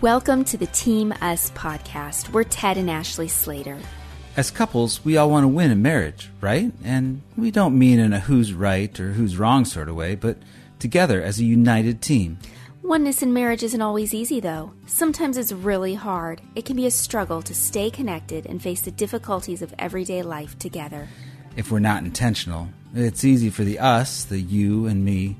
Welcome to the Team Us podcast. We're Ted and Ashley Slater. As couples, we all want to win in marriage, right? And we don't mean in a who's right or who's wrong sort of way, but together as a united team. Oneness in marriage isn't always easy, though. Sometimes it's really hard. It can be a struggle to stay connected and face the difficulties of everyday life together. If we're not intentional, it's easy for the us, the you and me,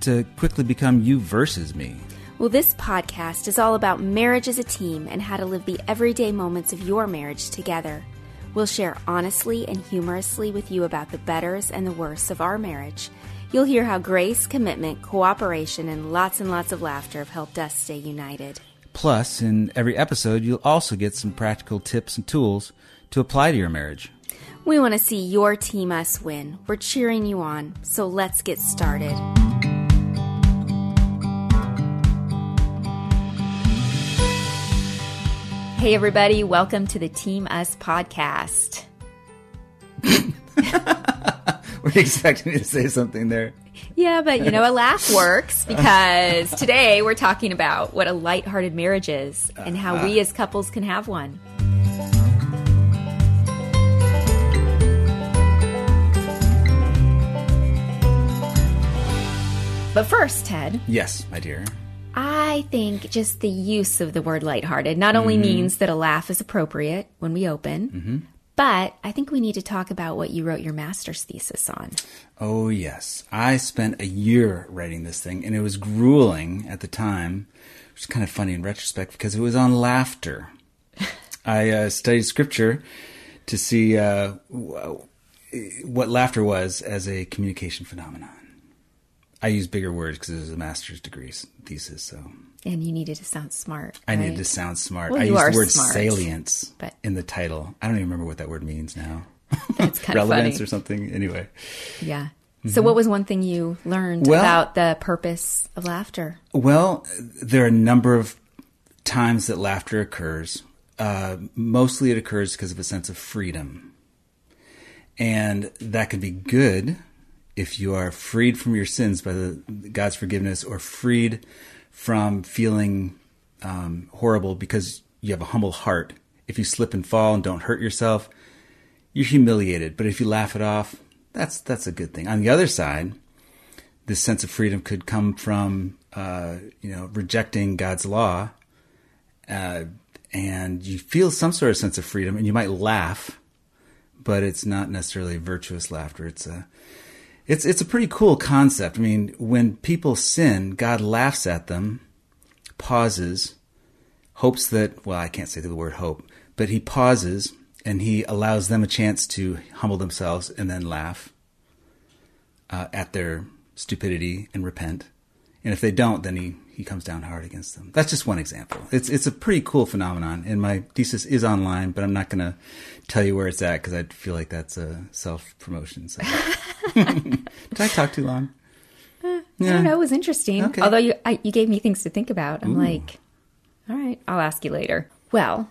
to quickly become you versus me. Well, this podcast is all about marriage as a team and how to live the everyday moments of your marriage together. We'll share honestly and humorously with you about the betters and the worsts of our marriage. You'll hear how grace, commitment, cooperation, and lots and lots of laughter have helped us stay united. Plus, in every episode, you'll also get some practical tips and tools to apply to your marriage. We want to see your team us win. We're cheering you on, so let's get started. Hey, everybody, welcome to the Team Us podcast. Were you expecting me to say something there? Yeah, but you know, a laugh works because today we're talking about what a lighthearted marriage is and how we ah. as couples can have one. But first, Ted, Yes, my dear. I think just the use of the word lighthearted not only means that a laugh is appropriate when we open, but I think we need to talk about what you wrote your master's thesis on. Oh, yes. I spent a year writing this thing, and it was grueling at the time, which is kind of funny in retrospect because it was on laughter. I uh, studied scripture to see uh, what laughter was as a communication phenomenon. I use bigger words because it was a master's degree thesis, so And you needed to sound smart. I needed to sound smart. Well, I used the word smart, salience but- in the title. I don't even remember what that word means now. That's kind of Relevance funny. or something. Anyway. Yeah. So, what was one thing you learned Well- about the purpose of laughter? Well, there are a number of times that laughter occurs. Uh, mostly it occurs because of a sense of freedom. And that can be good if you are freed from your sins by the, God's forgiveness or freed from feeling um, horrible because you have a humble heart. If you slip and fall and don't hurt yourself, you're humiliated. But if you laugh it off, that's that's a good thing. On the other side, this sense of freedom could come from uh, you know rejecting God's law, uh, and you feel some sort of sense of freedom, and you might laugh, but it's not necessarily virtuous laughter. It's a it's it's a pretty cool concept. I mean, when people sin, God laughs at them, pauses, hopes that well, I can't say the word hope, but he pauses and he allows them a chance to humble themselves and then laugh uh, at their stupidity and repent. And if they don't, then he, he comes down hard against them. That's just one example. It's it's a pretty cool phenomenon, and my thesis is online, but I'm not going to tell you where it's at because I feel like that's a self promotion. So. Did I talk too long? I don't know. It was interesting. Okay. Although you, I, you gave me things to think about. I'm like, all right, I'll ask you later. Well,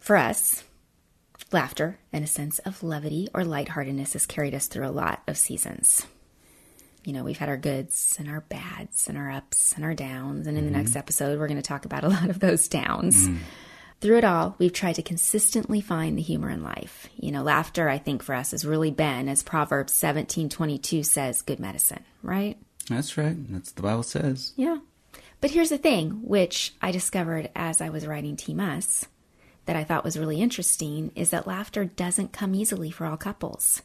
for us, laughter and a sense of levity or lightheartedness has carried us through a lot of seasons. You know, we've had our goods and our bads and our ups and our downs. And in the mm-hmm. next episode, we're going to talk about a lot of those downs. Mm-hmm. Through it all, we've tried to consistently find the humor in life. You know, laughter, I think, for us has really been, as Proverbs seventeen twenty two says, good medicine, right? That's right. That's what the Bible says. Yeah. But here's the thing, which I discovered as I was writing Team Us, that I thought was really interesting, is that laughter doesn't come easily for all couples.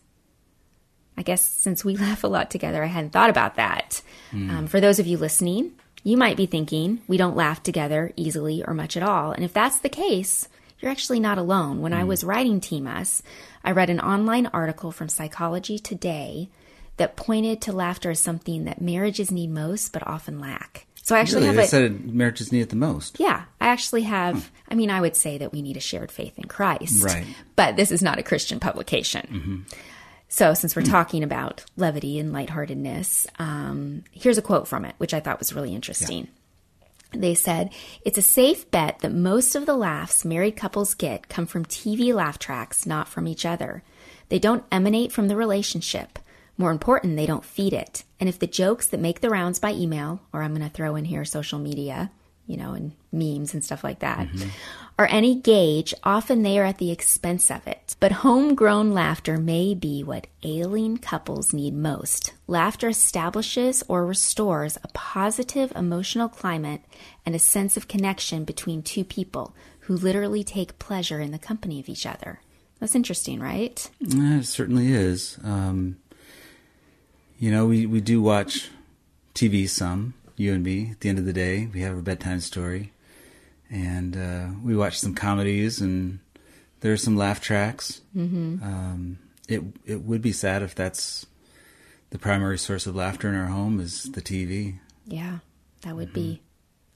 I guess since we laugh a lot together, I hadn't thought about that. Hmm. Um, for those of you listening, you might be thinking we don't laugh together easily or much at all. And if that's the case, you're actually not alone. When I hmm. was writing Team Us, I read an online article from Psychology Today that pointed to laughter as something that marriages need most but often lack. So I actually Really, have they a said marriages need it the most. yeah, I actually have. I mean, I would say that we need a shared faith in Christ, Right. But this is not a Christian publication. Mm-hmm. So, since we're talking about levity and lightheartedness, um, here's a quote from it, which I thought was really interesting. They said, It's a safe bet that most of the laughs married couples get come from TV laugh tracks, not from each other. They don't emanate from the relationship. More important, they don't feed it. And if the jokes that make the rounds by email, or I'm going to throw in here social media, you know, and memes and stuff like that, or any gauge, often they are at the expense of it. But homegrown laughter may be what ailing couples need most. Laughter establishes or restores a positive emotional climate and a sense of connection between two people who literally take pleasure in the company of each other. That's interesting, right? Yeah, it certainly is. Um, you know, we, we do watch TV some, you and me. At the end of the day, we have a bedtime story. And uh, we watch some comedies, and there are some laugh tracks. Mm-hmm. Um, it it would be sad if that's the primary source of laughter in our home is the TV. Yeah, that would be.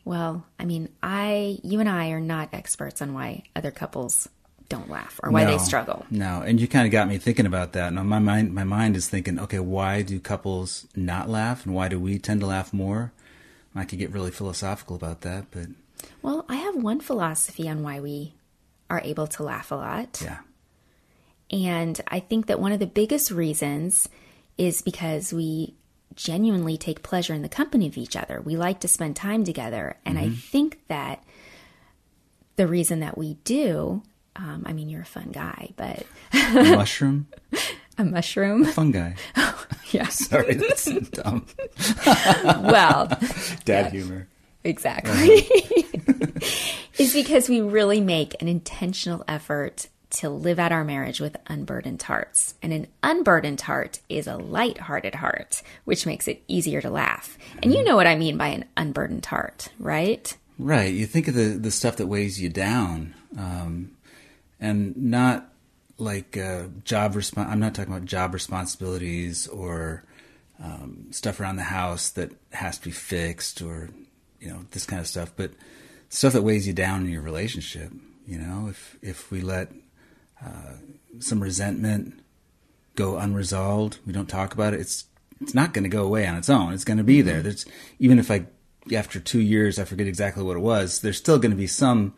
Well, I mean, I, you and I are not experts on why other couples don't laugh or why they struggle. No, and you kind of got me thinking about that. Now my mind, my mind is thinking, okay, why do couples not laugh, and why do we tend to laugh more? I could get really philosophical about that, but Well, I have one philosophy on why we are able to laugh a lot. yeah, And I think that one of the biggest reasons is because we genuinely take pleasure in the company of each other. We like to spend time together. And I think that the reason that we do, um, I mean, you're a fun guy, but mushroom, a mushroom. fungi. Yes. Sorry, that's dumb. Well, Dad humor. Exactly. is because we really make an intentional effort to live out our marriage with unburdened hearts. And an unburdened heart is a light-hearted heart, which makes it easier to laugh. And you know what I mean by an unburdened heart, right? Right. You think of the the stuff that weighs you down, um, and not like uh, job respon I'm not talking about job responsibilities or um, stuff around the house that has to be fixed or you know this kind of stuff, but stuff that weighs you down in your relationship. You know, if if we let uh, some resentment go unresolved, we don't talk about it. It's it's not going to go away on its own. It's going to be there. There's even if I after two years I forget exactly what it was. There's still going to be some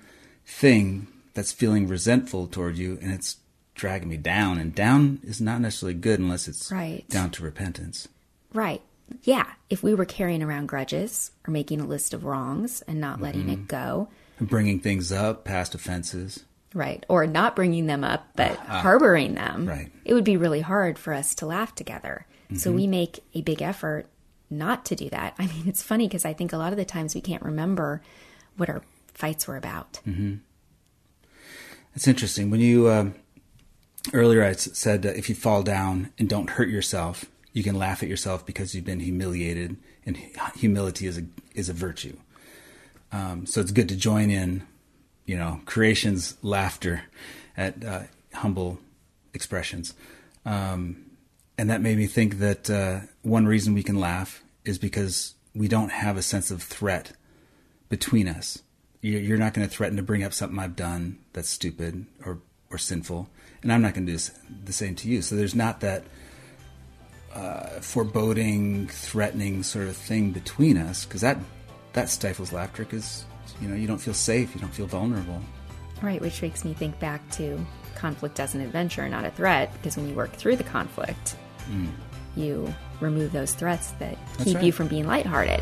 thing that's feeling resentful toward you, and it's dragging me down. And down is not necessarily good unless it's Right. down to repentance. Right. Yeah. If we were carrying around grudges or making a list of wrongs and not letting it mm-hmm. go, And bringing things up, past offenses. Right. Or not bringing them up, but ah, ah. harboring them. Right. It would be really hard for us to laugh together. So mm-hmm. we make a big effort not to do that. I mean, it's funny because I think a lot of the times we can't remember what our fights were about. Mm-hmm. It's interesting when you um earlier I said that if you fall down and don't hurt yourself, you can laugh at yourself because you've been humiliated, and humility is a is a virtue. Um, so it's good to join in, you know, creation's laughter at uh, humble expressions, um, and that made me think that uh, one reason we can laugh is because we don't have a sense of threat between us. You- You're not going to threaten to bring up something I've done that's stupid or or sinful, and I'm not going to do the same to you. So there's not that uh, foreboding, threatening sort of thing between us because that that stifles laughter because you know you don't feel safe, you don't feel vulnerable. Right. Which makes me think back to conflict as an adventure, not a threat, because when you work through the conflict, you remove those threats that That's keep right. you from being lighthearted.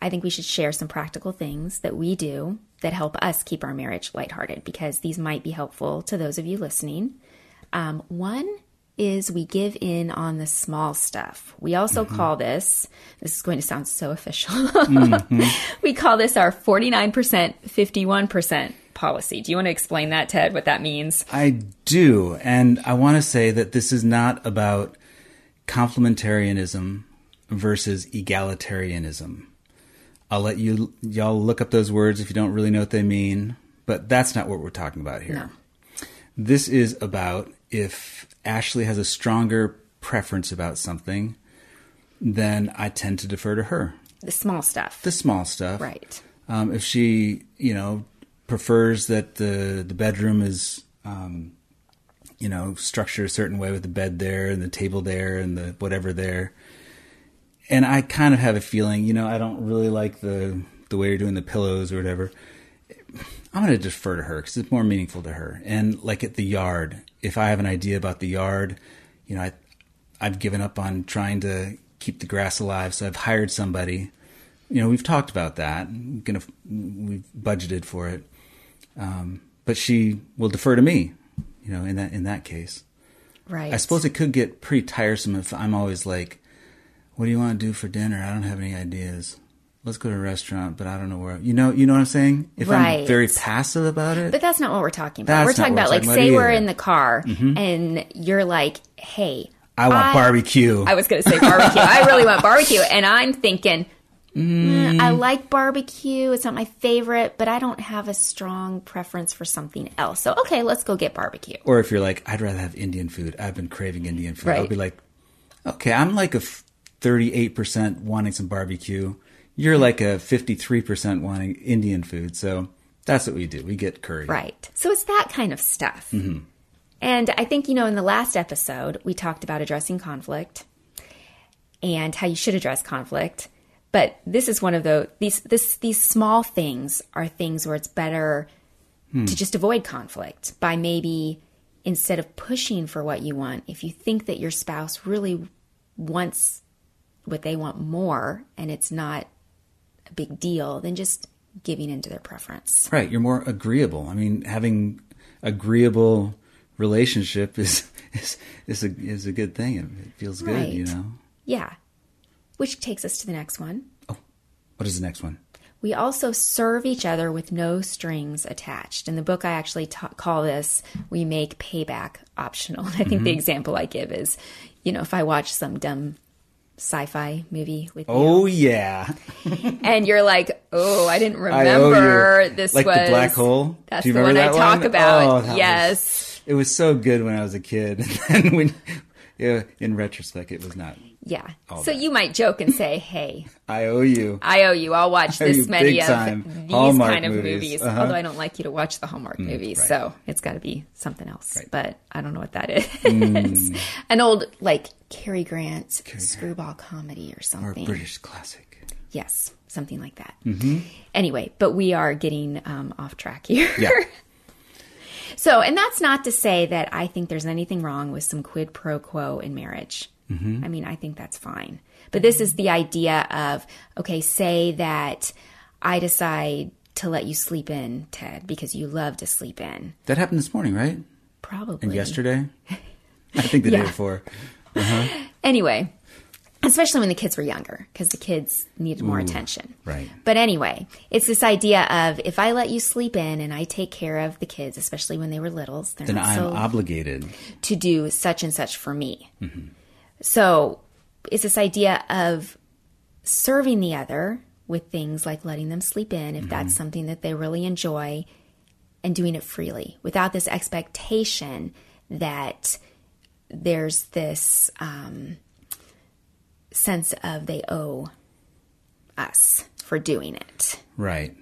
I think we should share some practical things that we do that help us keep our marriage lighthearted because these might be helpful to those of you listening. Um, one is we give in on the small stuff. We also mm-hmm. call this, this is going to sound so official. mm-hmm. We call this our 49%, 51% policy. Do you want to explain that, Ted, what that means? I do. And I want to say that this is not about complementarianism versus egalitarianism. I'll let you y'all look up those words if you don't really know what they mean, but that's not what we're talking about here. No. This is about if Ashley has a stronger preference about something, then I tend to defer to her. The small stuff. The small stuff. Right. Um, if she, you know, prefers that the the bedroom is, um, you know, structured a certain way with the bed there and the table there and the whatever there, and I kind of have a feeling, you know, I don't really like the the way you're doing the pillows or whatever. I'm going to defer to her because it's more meaningful to her. And like at the yard, if I have an idea about the yard, you know, I, I've given up on trying to keep the grass alive, so I've hired somebody. You know, we've talked about that. We're gonna we've budgeted for it, um, but she will defer to me. You know, in that in that case, right? I suppose it could get pretty tiresome if I'm always like, "What do you want to do for dinner?" I don't have any ideas let's go to a restaurant, but I don't know where. You know, you know what I'm saying? If right. I'm very passive about it. But that's not what we're talking about. We're talking about, we're talking like, say we're in the car mm-hmm. and you're like, hey, I want I, barbecue. I was going to say barbecue. I really want barbecue. And I'm thinking, mm. I like barbecue. It's not my favorite, but I don't have a strong preference for something else. So, okay, let's go get barbecue. Or if you're like, I'd rather have Indian food. I've been craving Indian food. Right. I'll be like, okay, I'm like a 38% wanting some barbecue you're like a 53% wanting Indian food. So that's what we do. We get curry. Right. So it's that kind of stuff. Mm-hmm. And I think, you know, in the last episode, we talked about addressing conflict and how you should address conflict. But this is one of the these this these small things are things where it's better hmm. to just avoid conflict by maybe instead of pushing for what you want, if you think that your spouse really wants what they want more and it's not a big deal than just giving into their preference. Right. You're more agreeable. I mean, having agreeable relationship is is is a is a good thing. It feels good, right. you know. Yeah. Which takes us to the next one. Oh, what is the next one? We also serve each other with no strings attached. In the book, I actually ta- call this "We make payback optional." I think mm-hmm. the example I give is, you know, if I watch some dumb sci-fi movie with oh yeah. And you're like oh i didn't remember I this like was the black hole? that's the one i talk oh, about oh, yes was, it was so good when i was a kid. And when yeah, in retrospect it was not yeah so that. you might joke and say hey i owe you i owe you i'll watch this many of these Hallmark kind of movies, movies. Uh-huh. although i don't like you to watch the hallmark mm, movies right. so it's got to be something else right. but i don't know what that is mm. an old like Cary Grant Cary screwball Grant. comedy or something. Or British classic. Yes, something like that. Mm-hmm. Anyway, but we are getting um, off track here. Yeah. so, and that's not to say that I think there's anything wrong with some quid pro quo in marriage. Mm-hmm. I mean, I think that's fine. But this is the idea of okay, say that I decide to let you sleep in, Ted, because you love to sleep in. That happened this morning, right? Probably. And yesterday? I think the yeah. day before. Uh-huh. Anyway, especially when the kids were younger because the kids needed more Ooh, attention. Right. But anyway, it's this idea of if I let you sleep in and I take care of the kids, especially when they were littles, then I'm so obligated to do such and such for me. Mm-hmm. So it's this idea of serving the other with things like letting them sleep in if mm-hmm. that's something that they really enjoy and doing it freely without this expectation that there's this um, sense of they owe us for doing it. Right.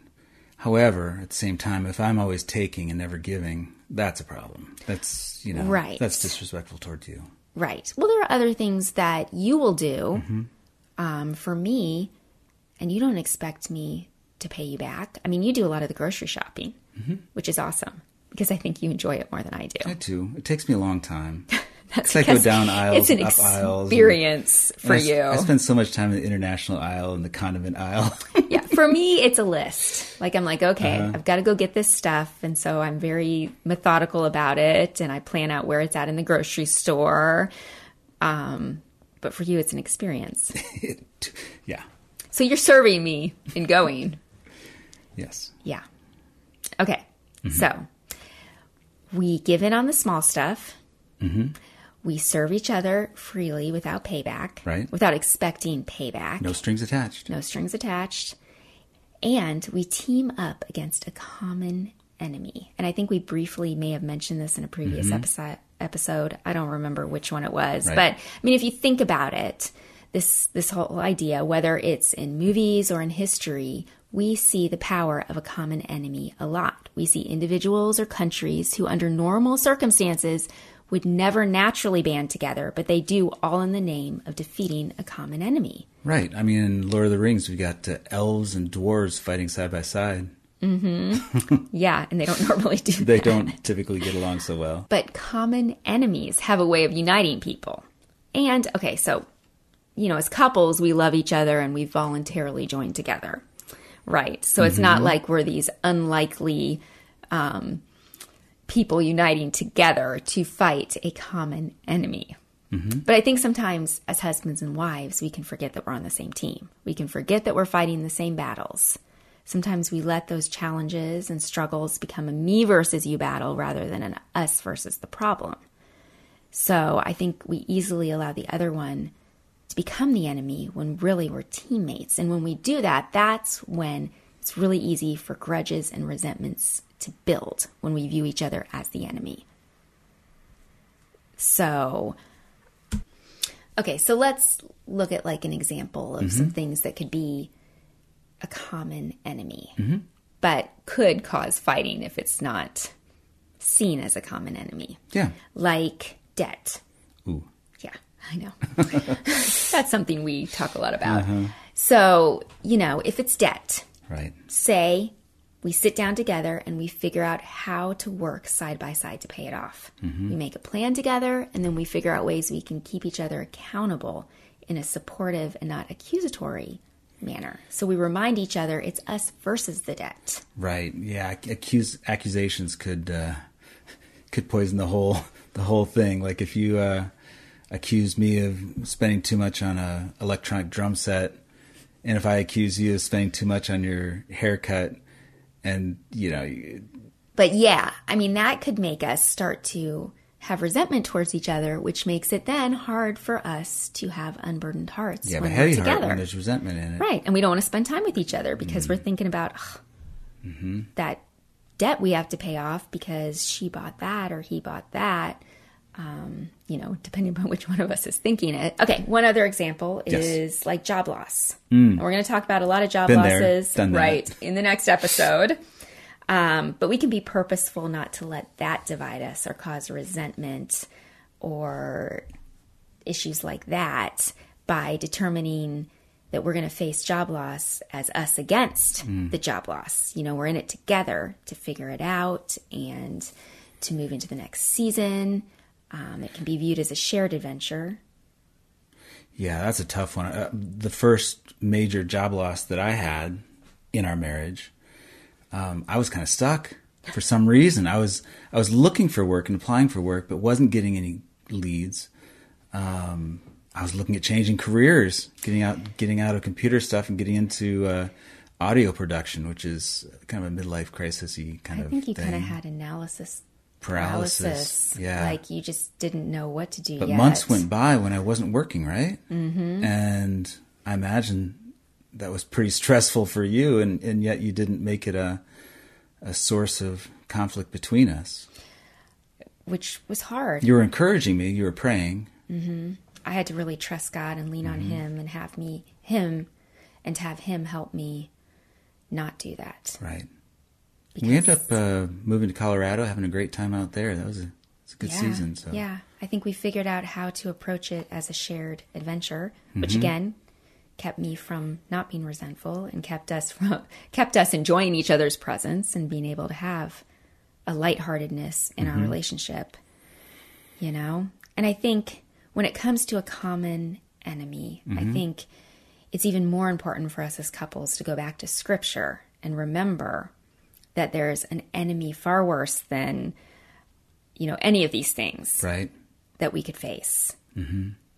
However, at the same time, if I'm always taking and never giving, that's a problem. That's you know, right. That's disrespectful towards you. Right. Well, there are other things that you will do mm-hmm. um, for me, and you don't expect me to pay you back. I mean, you do a lot of the grocery shopping, mm-hmm. which is awesome because I think you enjoy it more than I do. I do. It takes me a long time. That's I go down aisles, it's an up aisles. Experience for I, you. I spend so much time in the international aisle and the condiment aisle. yeah, for me, it's a list. Like, I'm like, okay, Uh-huh. I've got to go get this stuff. And so I'm very methodical about it and I plan out where it's at in the grocery store. Um, but for you, it's an experience. yeah. So you're serving me in going. Yes. Yeah. Okay. Mm-hmm. So we give in on the small stuff. Mm-hmm. We serve each other freely without payback, Right. Without expecting payback. No strings attached. no strings attached. And we team up against a common enemy. And I think we briefly may have mentioned this in a previous episode. Episode, I don't remember which one it was, Mm-hmm. Right. but I mean, if you think about it, this this whole idea, whether it's in movies or in history, we see the power of a common enemy a lot. We see individuals or countries who, under normal circumstances, would never naturally band together, but they do all in the name of defeating a common enemy. Right. I mean, in Lord of the Rings, we've got uh, elves and dwarves fighting side by side. Mm-hmm. yeah, and they don't normally do They that. don't typically get along so well. But common enemies have a way of uniting people. And, okay, so, you know, as couples, we love each other and we voluntarily join together. Right. So it's not like we're these unlikely um, people uniting together to fight a common enemy. Mm-hmm. But I think sometimes as husbands and wives, we can forget that we're on the same team. We can forget that we're fighting the same battles. Sometimes we let those challenges and struggles become a me versus you battle rather than an us versus the problem. So I think we easily allow the other one to become the enemy when really we're teammates. And when we do that, that's when it's really easy for grudges and resentments to build when we view each other as the enemy. So, okay, so let's look at like an example of some mm-hmm. things that could be a common enemy, mm-hmm. but could cause fighting if it's not seen as a common enemy, Yeah. like debt. Ooh. Yeah, I know. That's something we talk a lot about. Uh-huh. So, you know, if it's debt, Right. say we sit down together and we figure out how to work side by side to pay it off. We make a plan together and then we figure out ways we can keep each other accountable in a supportive and not accusatory manner. So we remind each other it's us versus the debt. Right. Yeah. Accuse accusations could uh, could poison the whole the whole thing. Like if you uh, accuse me of spending too much on a electronic drum set, and if I accuse you of spending too much on your haircut, and you know, But yeah, I mean, that could make us start to have resentment towards each other, which makes it then hard for us to have unburdened hearts yeah, when heavy we're heart together. when there's resentment in it. Right. And we don't want to spend time with each other because we're mm-hmm. thinking about ugh, mm-hmm. that debt we have to pay off because she bought that or he bought that. Um, you know, depending upon which one of us is thinking it. Okay, one other example Yes. is like job loss. And we're going to talk about a lot of job Been there, losses, that. right, in the next episode. Um, but we can be purposeful not to let that divide us or cause resentment or issues like that by determining that we're going to face job loss as us against the job loss. You know, we're in it together to figure it out and to move into the next season. Um, it can be viewed as a shared adventure. Yeah, that's a tough one. Uh, the first major job loss that I had in our marriage, um, I was kind of stuck for some reason. I was I was looking for work and applying for work, but wasn't getting any leads. Um, I was looking at changing careers, getting out getting out of computer stuff and getting into uh, audio production, which is kind of a midlife crisis kind I of I think you thing. kind of had analysis Paralysis, paralysis. yeah. Like you just didn't know what to do But yet. months went by when I wasn't working, right? Mm-hmm. And I imagine that was pretty stressful for you, and, and yet you didn't make it a a source of conflict between us. which was hard. You were encouraging me. You were praying. I had to really trust God and lean on Him and have me, Him, and to have Him help me not do that. Right. We ended up uh, moving to Colorado, having a great time out there. That was a, it's a good yeah, season. So Yeah. I think we figured out how to approach it as a shared adventure, which Mm-hmm. again kept me from not being resentful and kept us from kept us enjoying each other's presence and being able to have a lightheartedness in Mm-hmm. our relationship. You know? And I think when it comes to a common enemy, Mm-hmm. I think it's even more important for us as couples to go back to scripture and remember that there's an enemy far worse than you know any of these things Right. that we could face.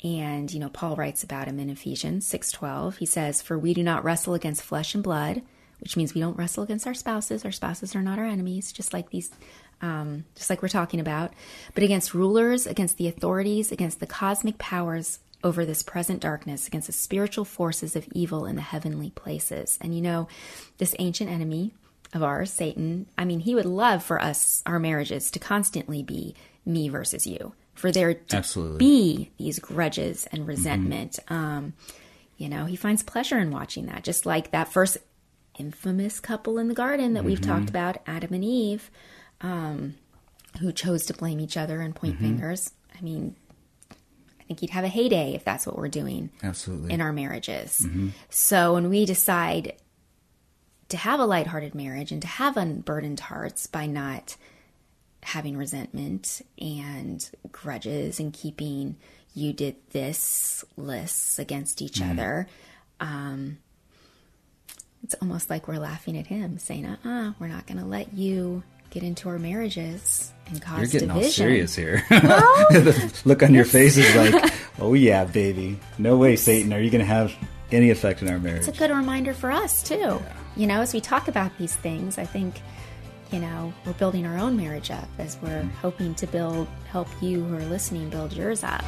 And you know, Paul writes about him in Ephesians six twelve. He says, "For we do not wrestle against flesh and blood, which means we don't wrestle against our spouses. Our spouses are not our enemies, just like these, um, just like we're talking about, but against rulers, against the authorities, against the cosmic powers." Over this present darkness, against the spiritual forces of evil in the heavenly places. And you know, this ancient enemy of ours, Satan, I mean, he would love for us, our marriages, to constantly be me versus you, for there to Absolutely. be these grudges and resentment. Um, you know, he finds pleasure in watching that, just like that first infamous couple in the garden that we've talked about, Adam and Eve, um, who chose to blame each other and point fingers. I mean, I think he'd have a heyday if that's what we're doing Absolutely. in our marriages. So when we decide to have a lighthearted marriage and to have unburdened hearts by not having resentment and grudges and keeping you did this lists against each other, um, it's almost like we're laughing at him, saying, "Uh, uh-uh, we're not going to let you get into our marriages and cause You're getting division." all serious here. the look on your face is like, oh yeah, baby. No way, Satan. Are you going to have any effect in our marriage? It's a good reminder for us too. You know, as we talk about these things, I think, you know, we're building our own marriage up as we're mm-hmm. hoping to build, help you who are listening build yours up.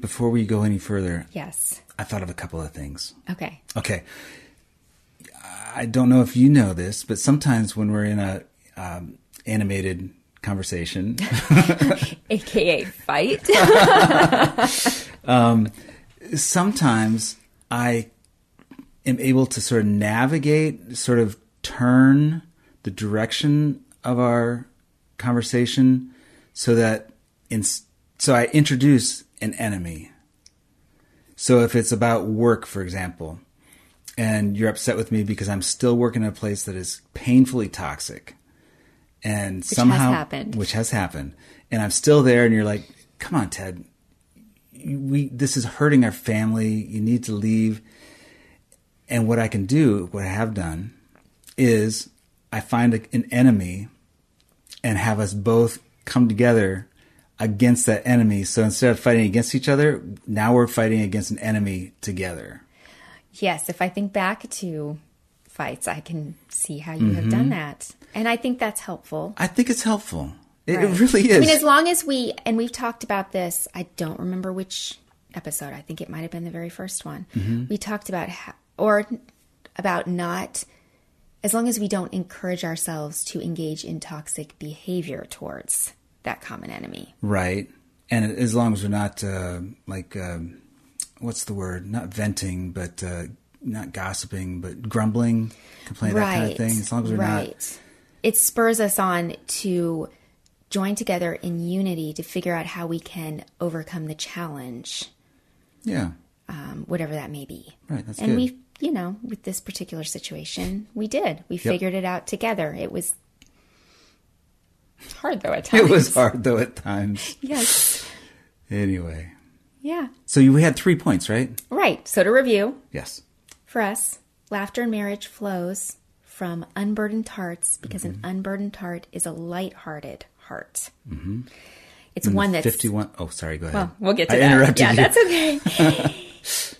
Before we go any further, Yes. I thought of a couple of things. Okay. Okay. I don't know if you know this, but sometimes when we're in a um, animated conversation, AKA fight. sometimes I am able to sort of navigate, sort of turn the direction of our conversation so that in so I introduce an enemy. So if it's about work, for example, and you're upset with me because I'm still working in a place that is painfully toxic, and somehow happened. which has happened, and I'm still there, and you're like, "Come on, Ted, we this is hurting our family. You need to leave." And what I can do, what I have done, is I find a, an enemy and have us both come together against that enemy. So instead of fighting against each other, now we're fighting against an enemy together. Yes, if I think back to fights, I can see how you have done that. And I think that's helpful. I think it's helpful. It, Right. it really is. I mean, as long as we, and we've talked about this, I don't remember which episode, I think it might have been the very first one. Mm-hmm. We talked about, how, or about not, as long as we don't encourage ourselves to engage in toxic behavior towards that common enemy. right. And as long as we're not uh, like, um, what's the word? Not venting, but uh, not gossiping, but grumbling, complaining, that kind of thing. As long as we're right. not. It spurs us on to join together in unity to figure out how we can overcome the challenge Yeah. um, whatever that may be. Right, that's and good. we, you know, with this particular situation, we did. We figured it out together. It was hard though at times. It was hard though at times. Yes. Anyway. Yeah. So you had three points, right? Right. So to review, Yes. for us, laughter in marriage flows from unburdened hearts because Mm-hmm. an unburdened heart is a light-hearted heart. Mm-hmm. It's one that's 51. Oh, sorry. Go ahead. Well, we'll get to I that. interrupted yeah, you. that's okay.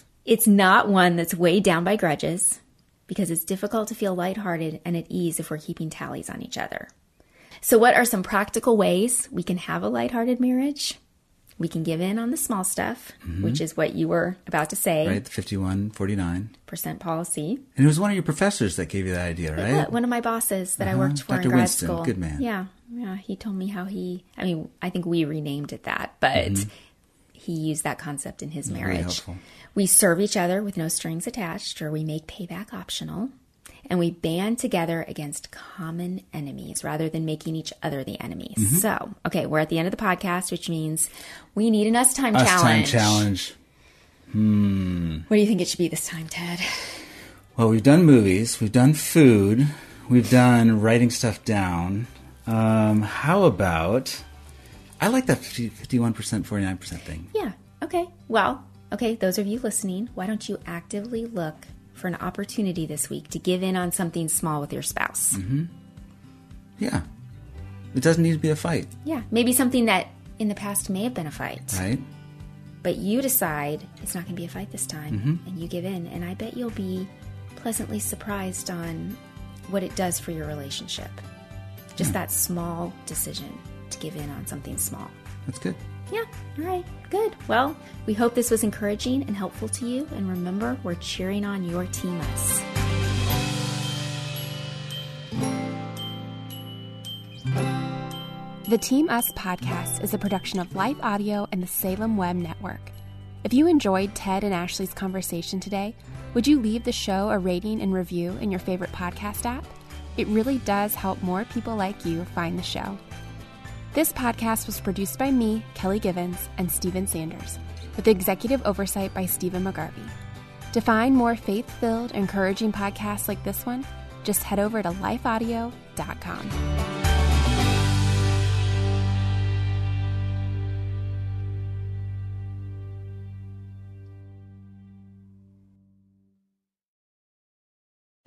it's not one that's weighed down by grudges because it's difficult to feel lighthearted and at ease if we're keeping tallies on each other. So, what are some practical ways we can have a lighthearted marriage? We can give in on the small stuff, which is what you were about to say, Mm-hmm. Right, the 51, 49. percent policy. And it was one of your professors that gave you that idea, right? Yeah, one of my bosses that I worked for Dr. in grad Winston, school. good man. Yeah, yeah. He told me how he. I mean, I think we renamed it that, but he used that concept in his Mm-hmm. Marriage. helpful. We serve each other with no strings attached, or we make payback optional, and we band together against common enemies rather than making each other the enemies. Mm-hmm. So, okay, we're at the end of the podcast, which means we need an us time Us time challenge. Hmm. What do you think it should be this time, Ted? Well, we've done movies, we've done food, we've done writing stuff down. Um, how about? I like that 51%, 49% thing. Yeah. Okay. Well, okay, those of you listening, why don't you actively look for an opportunity this week to give in on something small with your spouse? Mm-hmm. Yeah. It doesn't need to be a fight. Yeah. Maybe something that in the past may have been a fight. Right. But you decide it's not going to be a fight this time Mm-hmm. and you give in. And I bet you'll be pleasantly surprised on what it does for your relationship. Just that small decision to give in on something small. That's good. Yeah, all right, good. Well, we hope this was encouraging and helpful to you. And remember, we're cheering on your Team Us. The Team Us podcast is a production of Life Audio and the Salem Web Network. If you enjoyed Ted and Ashley's conversation today, would you leave the show a rating and review in your favorite podcast app? It really does help more people like you find the show. This podcast was produced by me, Kelly Givens, and Stephen Sanders, with executive oversight by Stephen McGarvey. To find more faith filled, encouraging podcasts like this one, just head over to lifeaudio.com.